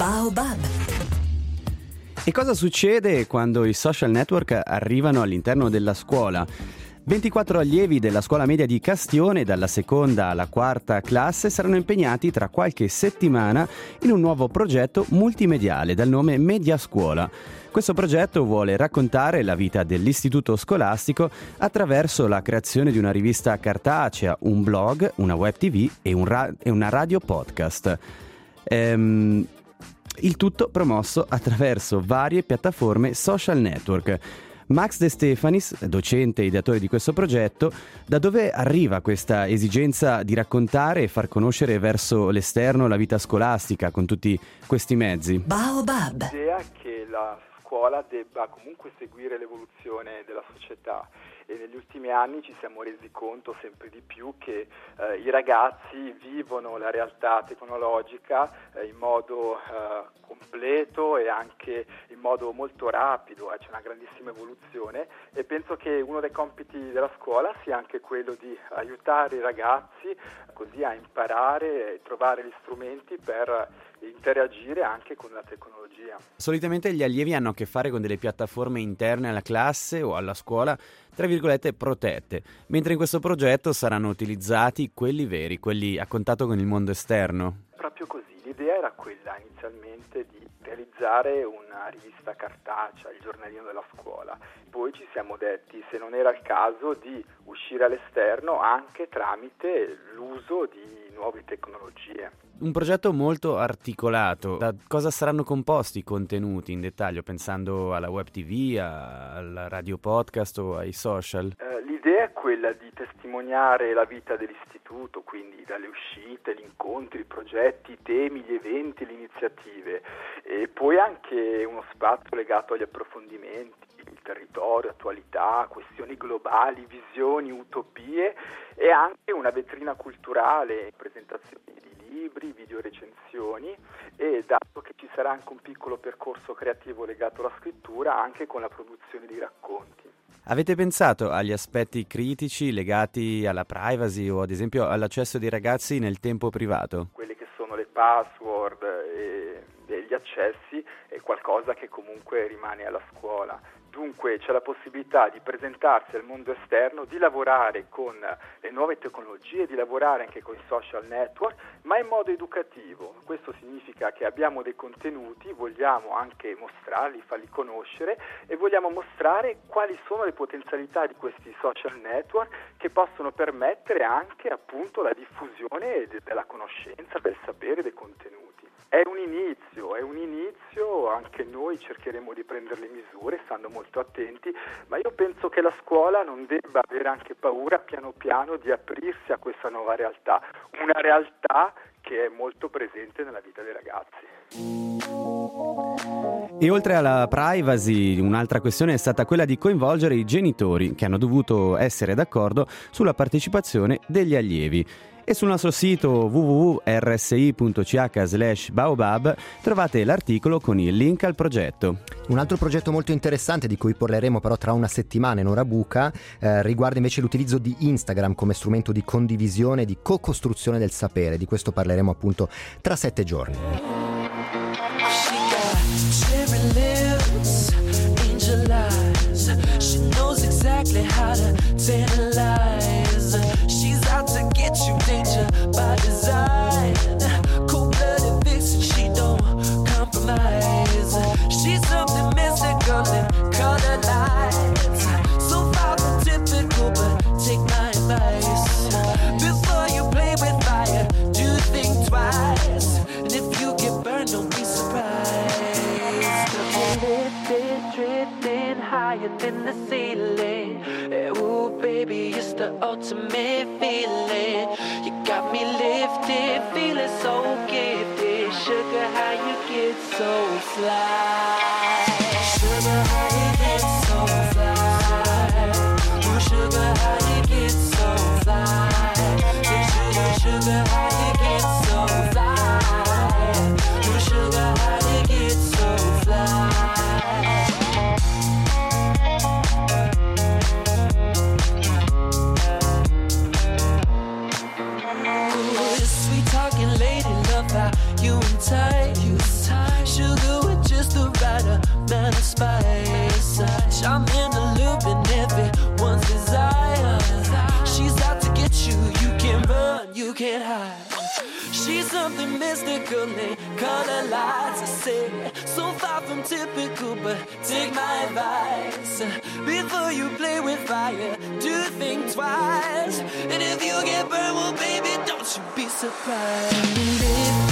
Baobab. E cosa succede quando i social network arrivano all'interno della scuola? 24 allievi della scuola media di Castione, dalla seconda alla quarta classe, saranno impegnati tra qualche settimana in un nuovo progetto multimediale dal nome Media Scuola. Questo progetto vuole raccontare la vita dell'istituto scolastico attraverso la creazione di una rivista cartacea, un blog, una web tv e, un ra- e una radio podcast. Ehm, il tutto promosso attraverso varie piattaforme social network. Max De Stefanis, docente e ideatore di questo progetto, da dove arriva questa esigenza di raccontare e far conoscere verso l'esterno la vita scolastica con tutti questi mezzi? Baobab. L'idea è che la scuola debba comunque seguire l'evoluzione della società e negli ultimi anni ci siamo resi conto sempre di più che eh, i ragazzi vivono la realtà tecnologica eh, in modo eh, completo e anche in modo molto rapido, eh, c'è una grandissima evoluzione e penso che uno dei compiti della scuola sia anche quello di aiutare i ragazzi così a imparare e trovare gli strumenti per interagire anche con la tecnologia. Solitamente gli allievi hanno a che fare con delle piattaforme interne alla classe o alla scuola, tra virgolette, protette, mentre in questo progetto saranno utilizzati quelli veri, quelli a contatto con il mondo esterno. Proprio così, l'idea era quella inizialmente di realizzare una rivista cartacea, il giornalino della scuola. Poi ci siamo detti se non era il caso di uscire all'esterno anche tramite l'uso di nuove tecnologie. Un progetto molto articolato. Da cosa saranno composti i contenuti in dettaglio, pensando alla web TV, alla radio podcast o ai social? Eh, l'idea è quella di testimoniare la vita dell'istituto, quindi dalle uscite, gli incontri, i progetti, i temi, gli eventi, le iniziative e poi anche uno spazio legato agli approfondimenti, il territorio, attualità, questioni globali, visioni, utopie e anche una vetrina culturale, presentazioni di libri, video recensioni e dato che ci sarà anche un piccolo percorso creativo legato alla scrittura anche con la produzione di racconti. Avete pensato agli aspetti critici legati alla privacy o ad esempio all'accesso dei ragazzi nel tempo privato? Quelle che sono le password e degli accessi è qualcosa che comunque rimane alla scuola. Dunque c'è la possibilità di presentarsi al mondo esterno, di lavorare con le nuove tecnologie, di lavorare anche con i social network, ma in modo educativo. Questo significa che abbiamo dei contenuti, vogliamo anche mostrarli, farli conoscere e vogliamo mostrare quali sono le potenzialità di questi social network che possono permettere anche appunto la diffusione della conoscenza, del sapere, dei contenuti. È un inizio, è un inizio, anche noi cercheremo di prendere le misure, stando molto attenti, ma io penso che la scuola non debba avere anche paura piano piano di aprirsi a questa nuova realtà, una realtà che è molto presente nella vita dei ragazzi. E oltre alla privacy, un'altra questione è stata quella di coinvolgere i genitori che hanno dovuto essere d'accordo sulla partecipazione degli allievi. E sul nostro sito www.rsi.ch slash baobab trovate l'articolo con il link al progetto. Un altro progetto molto interessante di cui parleremo però tra una settimana in ora buca eh, riguarda invece l'utilizzo di Instagram come strumento di condivisione e di co-costruzione del sapere. Di questo parleremo appunto tra sette giorni. Ultimate feeling. You got me lifted, feeling so gifted. Sugar, how you get so fly? You entice ice. Sugar with just the right amount of spice. I'm in the loop and everyone's desire. She's out to get you, you can't run, you can't hide. She's something mystical, they color lights. I say, so far from typical, but take my advice. Before you play with fire, do think twice. And if you get burned, well, baby, don't you be surprised.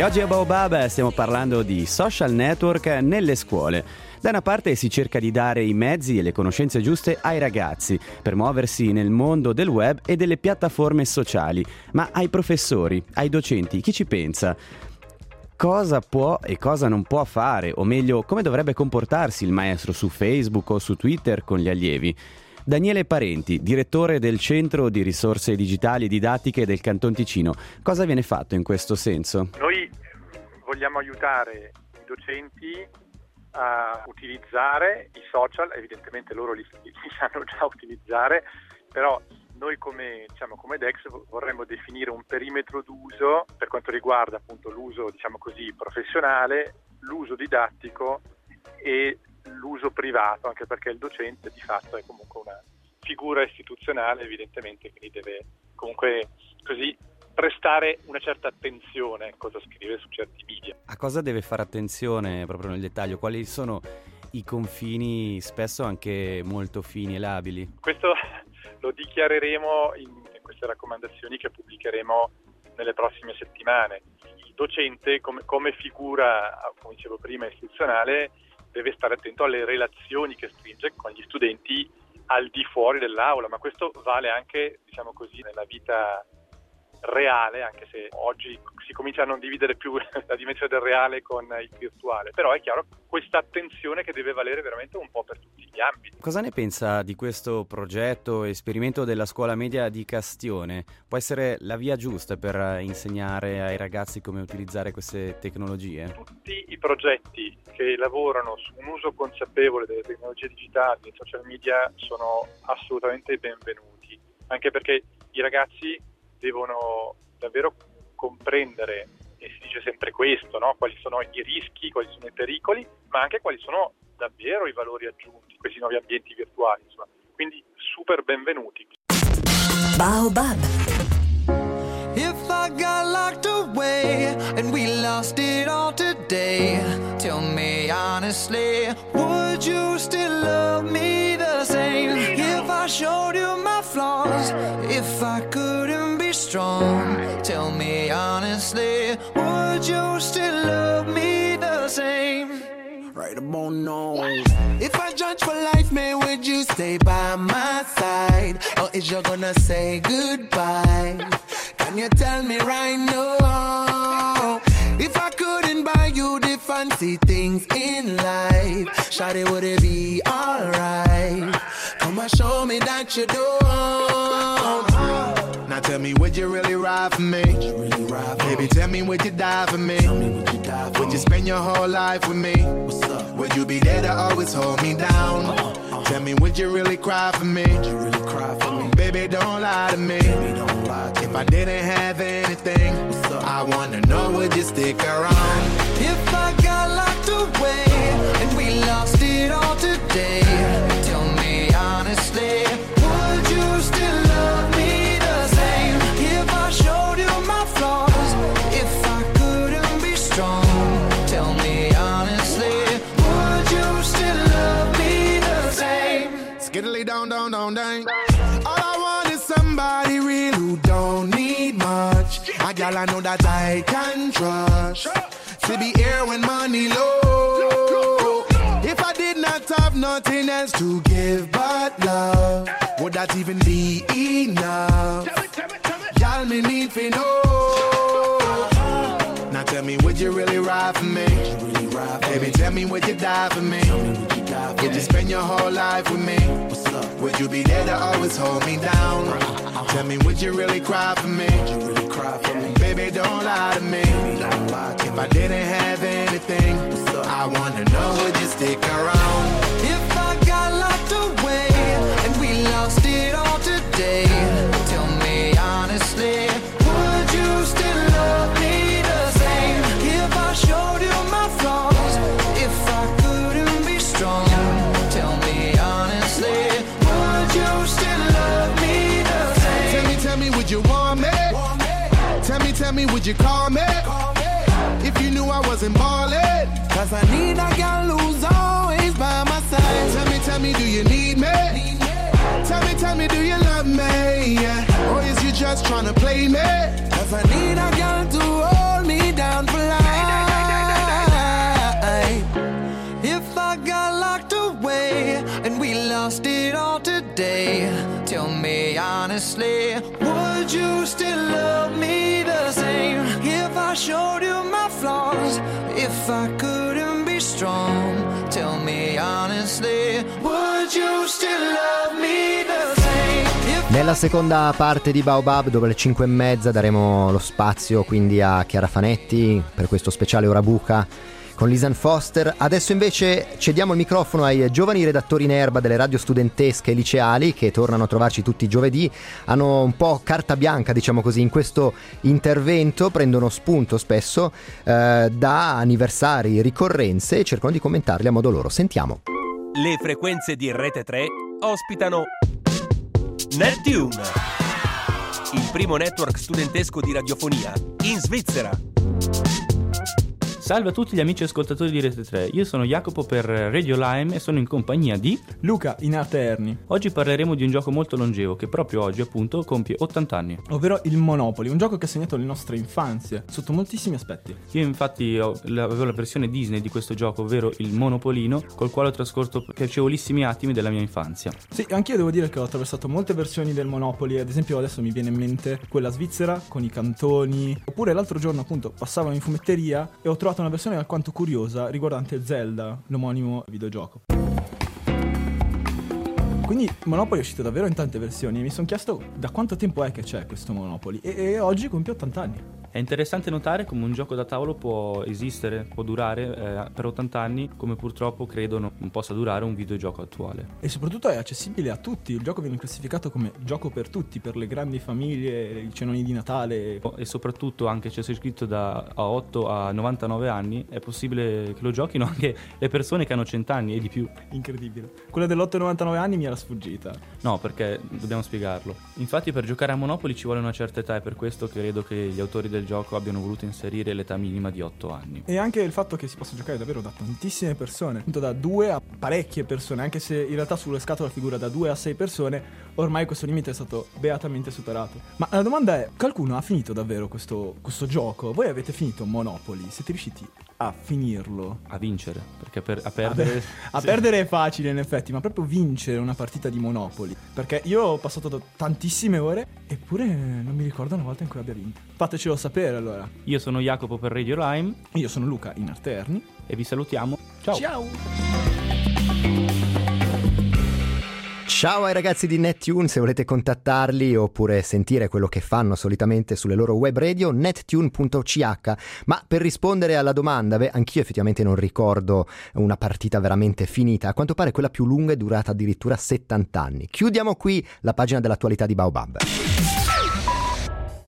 E oggi a Baobab stiamo parlando di social network nelle scuole. Da una parte si cerca di dare i mezzi e le conoscenze giuste ai ragazzi per muoversi nel mondo del web e delle piattaforme sociali, ma ai professori, ai docenti, chi ci pensa? Cosa può e cosa non può fare, o meglio, come dovrebbe comportarsi il maestro su Facebook o su Twitter con gli allievi? Daniele Parenti, direttore del Centro di Risorse Digitali e Didattiche del Canton Ticino, cosa viene fatto in questo senso? Noi vogliamo aiutare i docenti a utilizzare i social, evidentemente loro li, li sanno già utilizzare, però noi come, diciamo, come Dex vorremmo definire un perimetro d'uso per quanto riguarda appunto l'uso diciamo così, professionale, l'uso didattico e l'uso privato, anche perché il docente di fatto è comunque una figura istituzionale evidentemente, quindi deve comunque così prestare una certa attenzione a cosa scrive su certi media. A cosa deve fare attenzione proprio nel dettaglio? Quali sono i confini spesso anche molto fini e labili? Questo lo dichiareremo in queste raccomandazioni che pubblicheremo nelle prossime settimane. Il docente come, come figura, come dicevo prima, istituzionale deve stare attento alle relazioni che stringe con gli studenti al di fuori dell'aula, ma questo vale anche, diciamo così, nella vita reale, anche se oggi si comincia a non dividere più la dimensione del reale con il virtuale, però è chiaro questa attenzione che deve valere veramente un po' per tutti gli ambiti. Cosa ne pensa di questo progetto, esperimento della scuola media di Castione? Può essere la via giusta per insegnare ai ragazzi come utilizzare queste tecnologie? Tutti i progetti che lavorano su un uso consapevole delle tecnologie digitali e social media sono assolutamente benvenuti, anche perché i ragazzi devono davvero comprendere, e si dice sempre questo, no? quali sono i rischi, quali sono i pericoli, ma anche quali sono davvero i valori aggiunti, questi nuovi ambienti virtuali. Insomma. Quindi super benvenuti. Baobab. If I got locked away and we lost it all today, tell me honestly, would you still love me the same? If I showed you my flaws, if I couldn't strong, tell me honestly, would you still love me the same? Right about now. If I judge for life, man, would you stay by my side? Or is you gonna say goodbye? Can you tell me right now? If I couldn't buy you the fancy things in life, Shawty, would it be alright? Come and show me that you don't. Now tell me, would you really ride for me? Baby, tell me, would you die for me? Would you spend your whole life with me? Would you be there to always hold me down? Uh-huh, uh-huh. Tell me, would you really cry for me? Baby, don't lie to me. If I didn't have anything, I wanna know, would you stick around? If I got locked away and we lost it all today, girl, I know that I can trust. To be here when money low. If I did not have nothing else to give but love, would that even be enough? Y'all me need to know. Now tell me, would you really ride for me? Baby, tell me, would you die for me? Would you spend your whole life with me? Would you be there to always hold me down? Tell me, would you really cry for me? Baby, don't lie to me. If I didn't have anything, I wanna know, would you stick around? If you want me? Tell me, tell me, would you call me? If you knew I wasn't ballin'. Cause I need a girl who's always by my side. Tell me, tell me, do you need me? Tell me, tell me, do you love me? Yeah. Or is you just tryna play me? Cause I need a girl to hold me down for life. If I got locked away and we lost it all today, tell me honestly, still love me the same? If I showed you my flaws, if I couldn't be strong, tell me honestly, would you still love me the Nella seconda parte di Baobab, dove alle 5 e mezza daremo lo spazio quindi a Chiara Fanetti per questo speciale Ora Buca con Lisan Foster. Adesso invece cediamo il microfono ai giovani redattori in erba delle radio studentesche e liceali che tornano a trovarci tutti i giovedì. Hanno un po' carta bianca, diciamo così, in questo intervento, prendono spunto spesso eh, da anniversari, ricorrenze e cercano di commentarli a modo loro. Sentiamo. Le frequenze di Rete 3 ospitano Neptune, il primo network studentesco di radiofonia in Svizzera. Salve a tutti gli amici ascoltatori di Rete 3, io sono Jacopo per Radio Lime e sono in compagnia di Luca in Aterni, Oggi parleremo di un gioco molto longevo che proprio oggi appunto compie 80 anni. ovvero il Monopoly, un gioco che ha segnato le nostre infanzie sotto moltissimi aspetti. Io infatti avevo la versione Disney di questo gioco, ovvero il Monopolino, col quale ho trascorso piacevolissimi attimi della mia infanzia. Sì, anch'io devo dire che ho attraversato molte versioni del Monopoly, ad esempio adesso mi viene in mente quella svizzera con i cantoni, oppure l'altro giorno appunto passavo in fumetteria e ho trovato una versione alquanto curiosa riguardante Zelda, l'omonimo videogioco. Quindi Monopoly è uscito davvero in tante versioni e mi sono chiesto da quanto tempo è che c'è questo Monopoly e, e oggi compie 80 anni. È interessante notare come un gioco da tavolo può esistere, può durare eh, per 80 anni, come purtroppo credo non possa durare un videogioco attuale. E soprattutto è accessibile a tutti, il gioco viene classificato come gioco per tutti, per le grandi famiglie, i cenoni di Natale. E soprattutto anche se sei scritto da a 8 a 99 anni, è possibile che lo giochino anche le persone che hanno 100 anni e di più. Incredibile. Quella dell'8-99 anni mi era sfuggita. No, perché dobbiamo spiegarlo. Infatti per giocare a Monopoli ci vuole una certa età e per questo credo che gli autori del gioco abbiano voluto inserire l'età minima di 8 anni. E anche il fatto che si possa giocare davvero da tantissime persone, appunto da 2 a parecchie persone, anche se in realtà sulle scatole figura da 2 a 6 persone, ormai questo limite è stato beatamente superato. Ma la domanda è, qualcuno ha finito davvero questo, questo gioco? Voi avete finito Monopoly? Siete riusciti a finirlo? A vincere, perché per- a perdere... A sì. perdere è facile in effetti, ma proprio vincere una partita di Monopoly. Perché io ho passato tantissime ore, eppure non mi ricordo una volta in cui abbia vinto. Fatecelo sapere allora. Io sono Jacopo per Radio Lime Io sono Luca in Arterni. e vi salutiamo. Ciao! Ciao! Ciao ai ragazzi di Nettune, se volete contattarli oppure sentire quello che fanno solitamente sulle loro web radio, nettune.ch. Ma per rispondere alla domanda, beh, anch'io effettivamente non ricordo una partita veramente finita. A quanto pare quella più lunga è durata addirittura 70 anni. Chiudiamo qui la pagina dell'attualità di Baobab.